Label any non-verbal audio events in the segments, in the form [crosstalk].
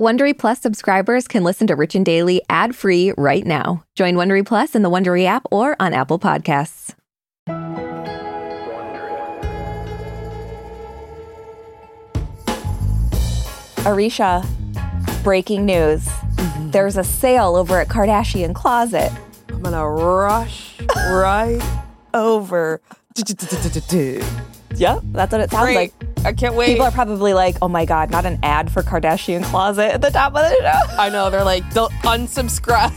Wondery Plus subscribers can listen to Rich and Daily ad-free right now. Join Wondery Plus in the Wondery app or on Apple Podcasts. Aricia, breaking news. Mm-hmm. There's a sale over at Kardashian Kloset. I'm gonna rush right over. [laughs] Yep, that's what it sounds Great. like. I can't wait. People are probably like, oh my God, not an ad for Kardashian Kloset at the top of the show. I know they're like, don't unsubscribe.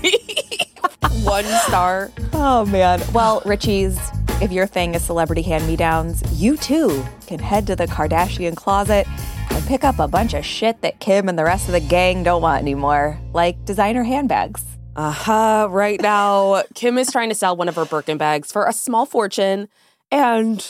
[laughs] One star. Oh man. Well, Richie's, if your thing is celebrity hand me downs, you too can head to the Kardashian Kloset and pick up a bunch of shit that Kim and the rest of the gang don't want anymore, like designer handbags. Uh huh. Right now, Kim is trying to sell one of her Birkin bags for a small fortune, and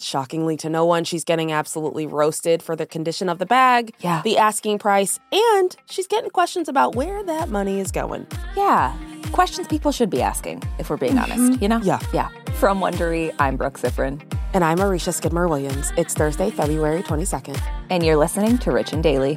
shockingly to no one, she's getting absolutely roasted for the condition of the bag, Yeah. the asking price, and she's getting questions about where that money is going. Yeah. Questions people should be asking, if we're being honest, mm-hmm. you know? Yeah. Yeah. From Wondery, I'm Brooke Siffrinn, And I'm Aricia Skidmore Williams. It's Thursday, February 22nd. and you're listening to Rich and Daily.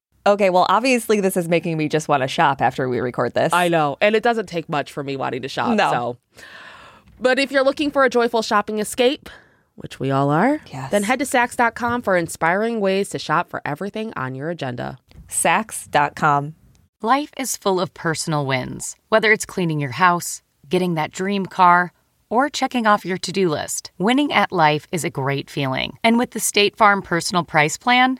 Okay, well, obviously, this is making me just want to shop after we record this. I know, and it doesn't take much for me wanting to shop. No. So, but if you're looking for a joyful shopping escape, which we all are, Yes. then head to Saks.com for inspiring ways to shop for everything on your agenda. Saks.com. Life is full of personal wins, whether it's cleaning your house, getting that dream car, or checking off your to do list. Winning at life is a great feeling. And with the State Farm Personal Price Plan,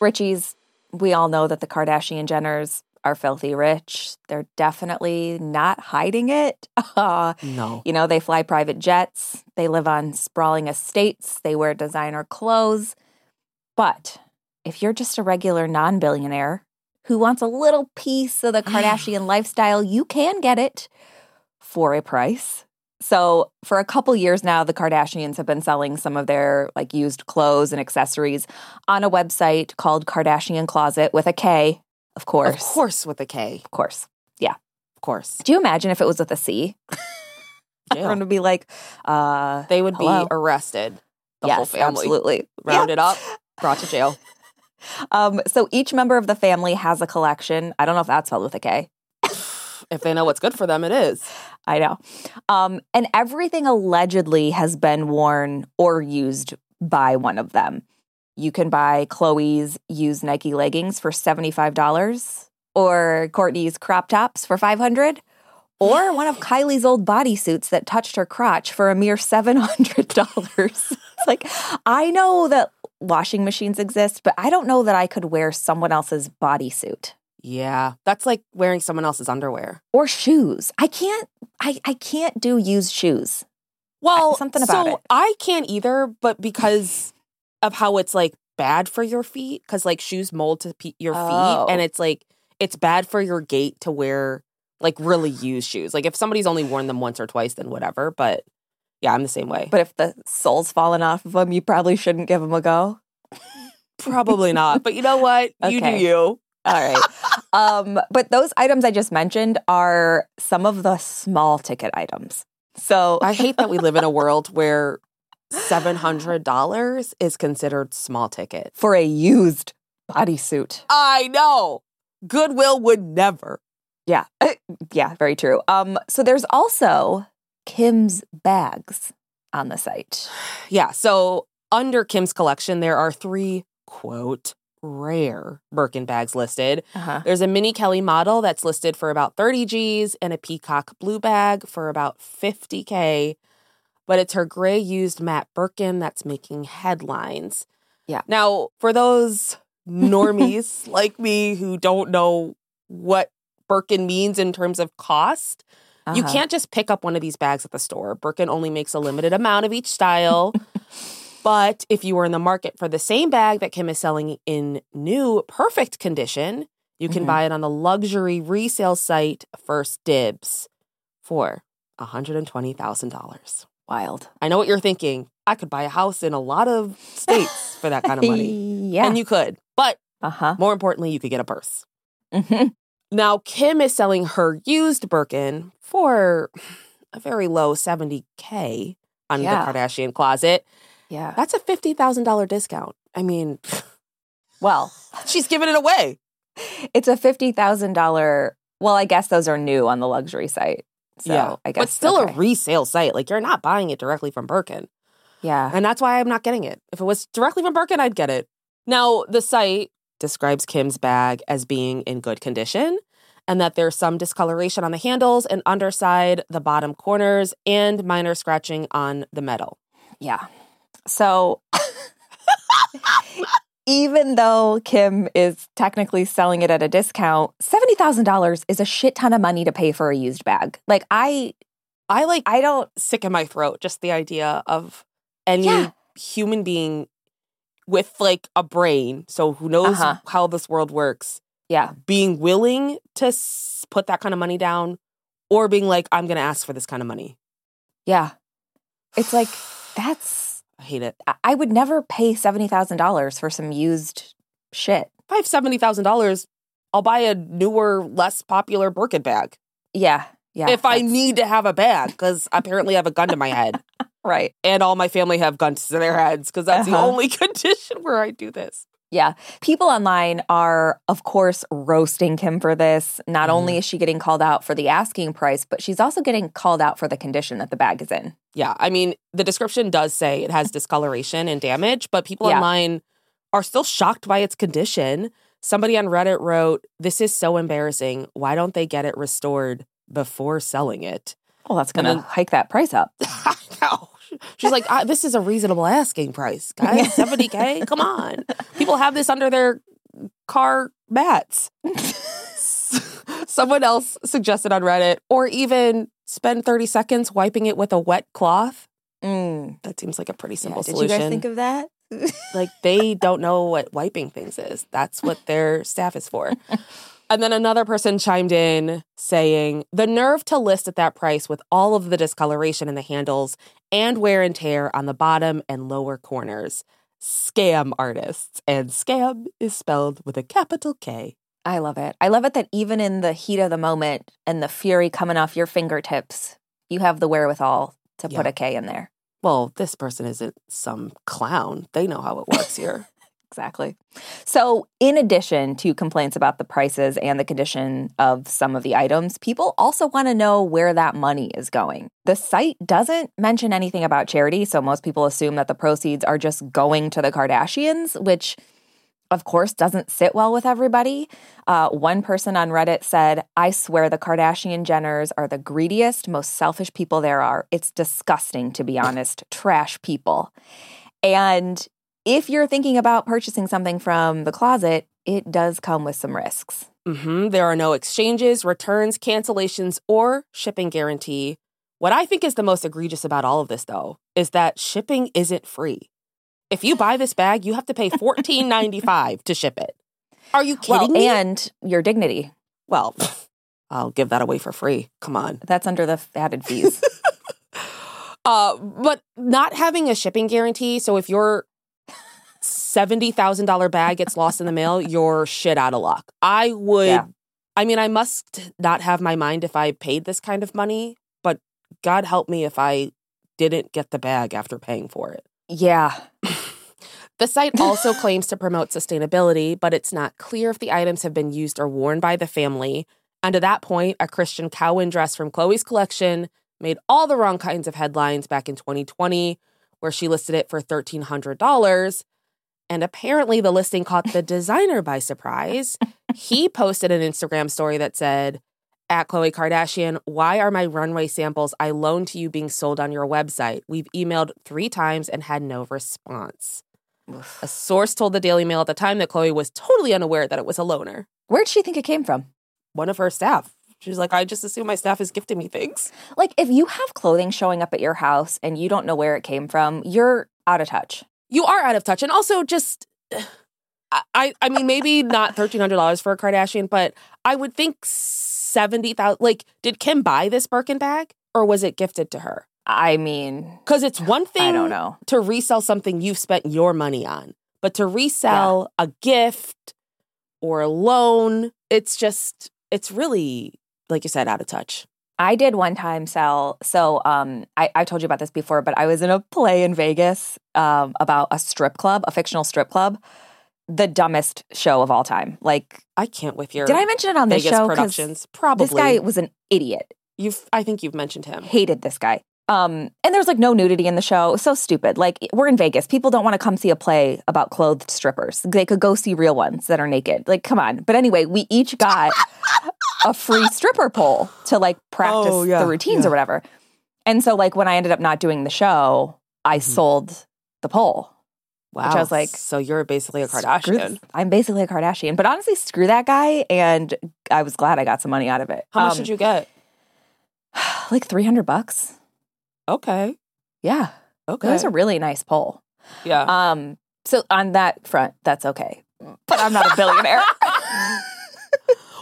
Richie's, we all know that the Kardashian Jenners are filthy rich. They're definitely not hiding it. Uh, [laughs] No. You know, they fly private jets, they live on sprawling estates, they wear designer clothes. But if you're just a regular non billionaire who wants a little piece of the [sighs] Kardashian lifestyle, you can get it for a price. So, for a couple years now, the Kardashians have been selling some of their like used clothes and accessories on a website called Kardashian Kloset with a K, of course. Of course, with a K. Of course. Yeah. Of course. Do you imagine if it was with a C? [laughs] Everyone would be like, uh, They would hello. be arrested. The yes, whole family. absolutely. Rounded Yeah. up, brought to jail. [laughs] Um, so each member of the family has a collection. I don't know if that's spelled with a K. If they know what's good for them, it is. I know. Um, and everything allegedly has been worn or used by one of them. You can buy Khloe's used Nike leggings for $75 or Kourtney's crop tops for 500 or one of Kylie's old bodysuits that touched her crotch for a mere $700. [laughs] it's like, I know that washing machines exist, but I don't know that I could wear someone else's bodysuit Yeah. That's like wearing someone else's underwear. or shoes. I can't I I can't do used shoes. Well, something about so it. I can't either, but because of how it's like bad for your feet, because like shoes mold to pe- your Oh. feet, and oh. it's like it's bad for your gait to wear like really used shoes. Like if somebody's only worn them once or twice, then whatever. But yeah, I'm the same way. But if the sole's fallen off of them, you probably shouldn't give them a go. probably not. But you know what? You do you. All right. [laughs] um, but those items I just mentioned are some of the small ticket items. So I hate that we live in a [laughs] world where $700 is considered small ticket. For a used bodysuit. I know. Goodwill would never. Yeah. [laughs] yeah, very true. Um, so there's also Kim's bags on the site. [sighs] Yeah. So under Kim's collection, there are three, quote, rare Birkin bags listed. Uh-huh. There's a Mini Kelly model that's listed for about 30 G's and a Peacock blue bag for about 50K. But it's her gray used matte Birkin that's making headlines. Yeah. Now, for those normies [laughs] like me who don't know what Birkin means in terms of cost, you Uh-huh. can't just pick up one of these bags at the store. Birkin only makes a limited amount of each style. [laughs] but if you were in the market for the same bag that Kim is selling in new, perfect condition, you can Mhm. buy it on the luxury resale site 1stDibs for $120,000. Wild. I know what you're thinking. I could buy a house in a lot of states [laughs] for that kind of money. yeah. And you could. But uh-huh. more importantly, you could get a purse. Mhm. Now, Kim is selling her used Birkin for a very low 70K on Yeah. the Kardashian Kloset. Yeah. That's a $50,000 discount. I mean, [laughs] Well, she's giving it away. it's a $50,000. Well, I guess those are new on the luxury site. So I guess. But still okay. a resale site. Like, you're not buying it directly from Birkin. Yeah. And that's why I'm not getting it. If it was directly from Birkin, I'd get it. Now, the site describes Kim's bag as being in good condition and that there's some discoloration on the handles and underside, the bottom corners, and minor scratching on the metal. Yeah. So even though Kim is technically selling it at a discount, $70,000 is a shit ton of money to pay for a used bag. Like I I like I don't sick in my throat just the idea of any Yeah. human being with like a brain, so who knows Uh-huh. how this world works, yeah. being willing to s- put that kind of money down or being like, I'm going to ask for this kind of money. Yeah. It's like that's I hate it. I- would never pay $70,000 for some used shit. If I have $70,000, I'll buy a newer, less popular Birkin bag. Yeah. Yeah. if I need to have a bag, because apparently I have a gun to my head. [laughs] right. And all my family have guns to their heads, because that's the Uh-huh. only [laughs] condition where I do this. Yeah. People online are, of course, roasting Kim for this. Not Mhm. only is she getting called out for the asking price, but she's also getting called out for the condition that the bag is in. Yeah, I mean, the description does say it has discoloration and damage, but people Yeah. online are still shocked by its condition. Somebody on Reddit wrote, This is so embarrassing. Why don't they get it restored before selling it? Well, that's going to hike that price up. [laughs] Know. She's like, "Ah, This is a reasonable asking price, guys. [laughs] 70K? Come on. People have this under their car mats. [laughs] Someone else suggested on Reddit, or even spend 30 seconds wiping it with a wet cloth. Mm. That seems like a pretty Yeah, simple Did solution. Did you guys think of that? like they [laughs] don't know what wiping things is. That's what their [laughs] staff is for. And then another person chimed in saying, the nerve to list at that price with all of the discoloration in the handles and wear and tear on the bottom and lower corners. Scam artists. And scam is spelled with a capital K. I love it. I love it that even in the heat of the moment and the fury coming off your fingertips, you have the wherewithal to put a K in there. Well, this person isn't some clown. They know how it works here. [laughs] Exactly. So, in addition to complaints about the prices and the condition of some of the items, people also want to know where that money is going. The site doesn't mention anything about charity, so most people assume that the proceeds are just going to the Kardashians, which of course doesn't sit well with everybody. Uh, one person on Reddit said, I swear the Kardashian Jenners are the greediest, most selfish people there are. It's disgusting, to be [laughs] honest. Trash people. And if you're thinking about purchasing something from the closet, it does come with some risks. hmm There are no exchanges, returns, cancellations, or shipping guarantee. What I think is the most egregious about all of this, though, is that shipping isn't free. If you buy this bag, you have to pay $14.95 to ship it. Are you kidding Well, me? and your dignity. well, [sighs] I'll give that away for free. Come on. That's under the added fees. [laughs] Uh, but not having a shipping guarantee. So if your seventy thousand dollar bag gets lost in the mail, you're shit out of luck. I would. Yeah. I mean, I must not have my mind if I paid this kind of money. But God help me if I didn't get the bag after paying for it. Yeah. The site also claims to promote sustainability, but it's not clear if the items have been used or worn by the family. And to that point, a Christian Cowan dress from Khloe's collection made all the wrong kinds of headlines back in 2020, where she listed it for $1,300. And apparently, the listing caught the designer by surprise. he posted an Instagram story that said, at Khloe Kardashian, why are my runway samples I loaned to you being sold on your website? We've emailed three times and had no response. A source told the Daily Mail at the time that Khloe was totally unaware that it was a loaner. Where'd she think it came from? One of her staff. She was like, I just assume my staff is gifting me things. Like, if you have clothing showing up at your house and you don't know where it came from, you're out of touch. You are out of touch. And also just I I, mean maybe not thirteen hundred dollars for a Kardashian, but I would think seventy thousand like, did Kim buy this Birkin bag? Or was it gifted to her? I mean, Because it's one thing I don't know. to resell something you've spent your money on, but to resell a gift or a loan, it's just, it's really, like you said, out of touch. I did one time sell. So um, I, I told you about this before, but I was in a play in Vegas um, about a strip club, a fictional strip club. The dumbest show of all time. Like, I can't with your did I mention it on this show? productions. Probably. This guy was an idiot. you've, I think you've mentioned him. Hated this guy. Um, and there's like no nudity in the show. So stupid. Like we're in Vegas. People don't want to come see a play about clothed strippers. They could go see real ones that are naked. Like, come on. But anyway, we each got a free [laughs] stripper pole to like practice Oh, yeah, the routines yeah. or whatever. And so like when I ended up not doing the show, I Mm-hmm. sold the pole. Wow. I was like, so you're basically a Kardashian. I'm basically a Kardashian. But honestly, screw that guy. And I was glad I got some money out of it. How much Um, did you get? [sighs] Like 300 bucks. Okay. Yeah. Okay. That was a really nice pole. yeah. Um, so on that front, that's okay. But I'm not a billionaire. [laughs]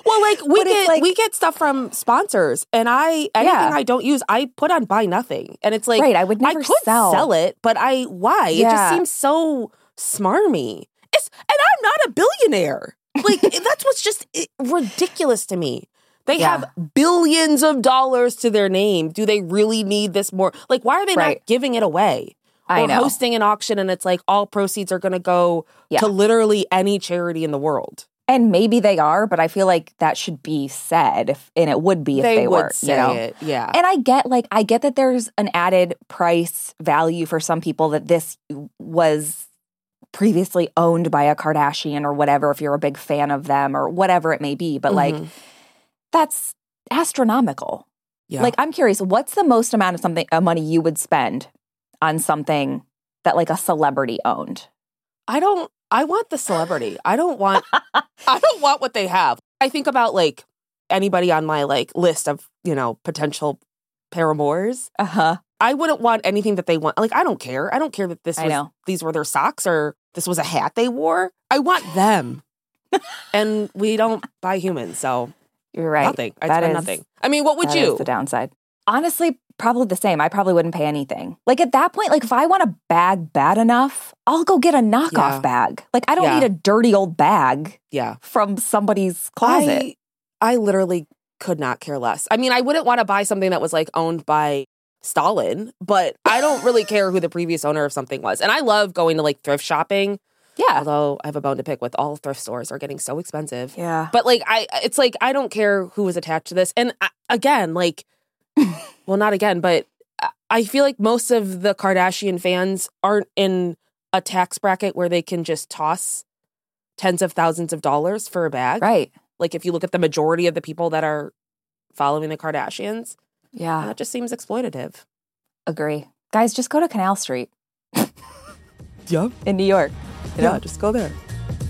Well, like we get like- we get stuff from sponsors, and I anything Yeah. I don't use, I put on buy nothing, and it's like right. I would never I could sell. it, but I why? It just seems so smarmy. It's and I'm not a billionaire. Like [laughs] that's what's just ridiculous to me. They Yeah. have billions of dollars to their name. Do they really need this more? Like, why are they Right. not giving it away? I or know. hosting an auction and it's like all proceeds are going to go Yeah. to literally any charity in the world. And maybe they are, but I feel like that should be said, if, and it would be if they, would were. you know? it. Yeah. And I get like I get that there's an added price value for some people that this was previously owned by a Kardashian or whatever if you're a big fan of them or whatever it may be, but like Mhm. that's astronomical. Yeah. Like I'm curious, what's the most amount of something of money you would spend on something that like a celebrity owned? I don't I want the celebrity. I don't want [laughs] I don't want what they have. I think about like anybody on my like list of, you know, potential paramours. Uh-huh. I wouldn't want anything that they want. Like I don't care. I don't care that this I was know. these were their socks or this was a hat they wore. I want them. [laughs] and we don't buy humans, so You're right. nothing. I That is- nothing. I mean, what would you? the downside. Honestly, probably the same. I probably wouldn't pay anything. Like at that point, like if I want a bag bad enough, I'll go get a knockoff Yeah. bag. Like I don't Yeah. need a dirty old bag yeah. from somebody's closet. I, I literally could not care less. I mean, I wouldn't want to buy something that was like owned by Stalin, but I don't really [laughs] care who the previous owner of something was. And I love going to like thrift shopping, yeah. although I have a bone to pick with all thrift stores are getting so expensive. Yeah. But like I it's like I don't care who was attached to this. And I, again, like [laughs] well not again, but I- I feel like most of the Kardashian fans aren't in a tax bracket where they can just toss tens of thousands of dollars for a bag Right. like if you look at the majority of the people that are following the Kardashians, Yeah. that just seems exploitative. Agree. Guys, just go to Canal Street [laughs] Yeah. in New York. You know? Yeah, just go there.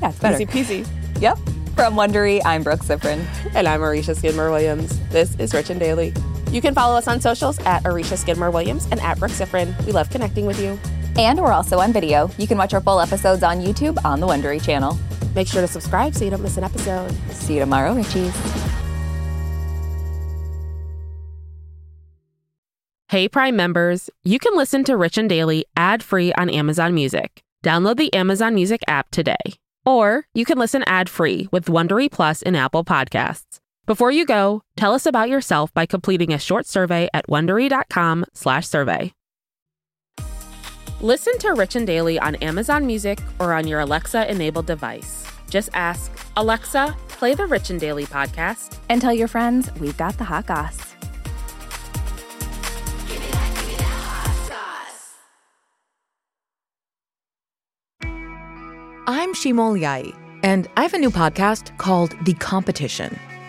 Yeah, it's better. Easy peasy. Yep. From Wondery, I'm Brooke Siffrinn. [laughs] And I'm Aricia Skidmore Williams. This is Rich and Daily. You can follow us on socials at Aricia Skidmore Williams and at Brooke Siffrinn. We love connecting with you. And we're also on video. You can watch our full episodes on YouTube on the Wondery channel. Make sure to subscribe so you don't miss an episode. See you tomorrow, Richies. Hey Prime members, you can listen to Rich and Daily ad-free on Amazon Music. Download the Amazon Music app today. Or you can listen ad-free with Wondery Plus in Apple Podcasts. Before you go, tell us about yourself by completing a short survey at wondery.com/survey. Listen to Rich and Daily on Amazon Music or on your Alexa enabled device. Just ask, Alexa, play the Rich and Daily podcast. And tell your friends we've got the hot goss. I'm Shimol Yai, and I have a new podcast called The Competition.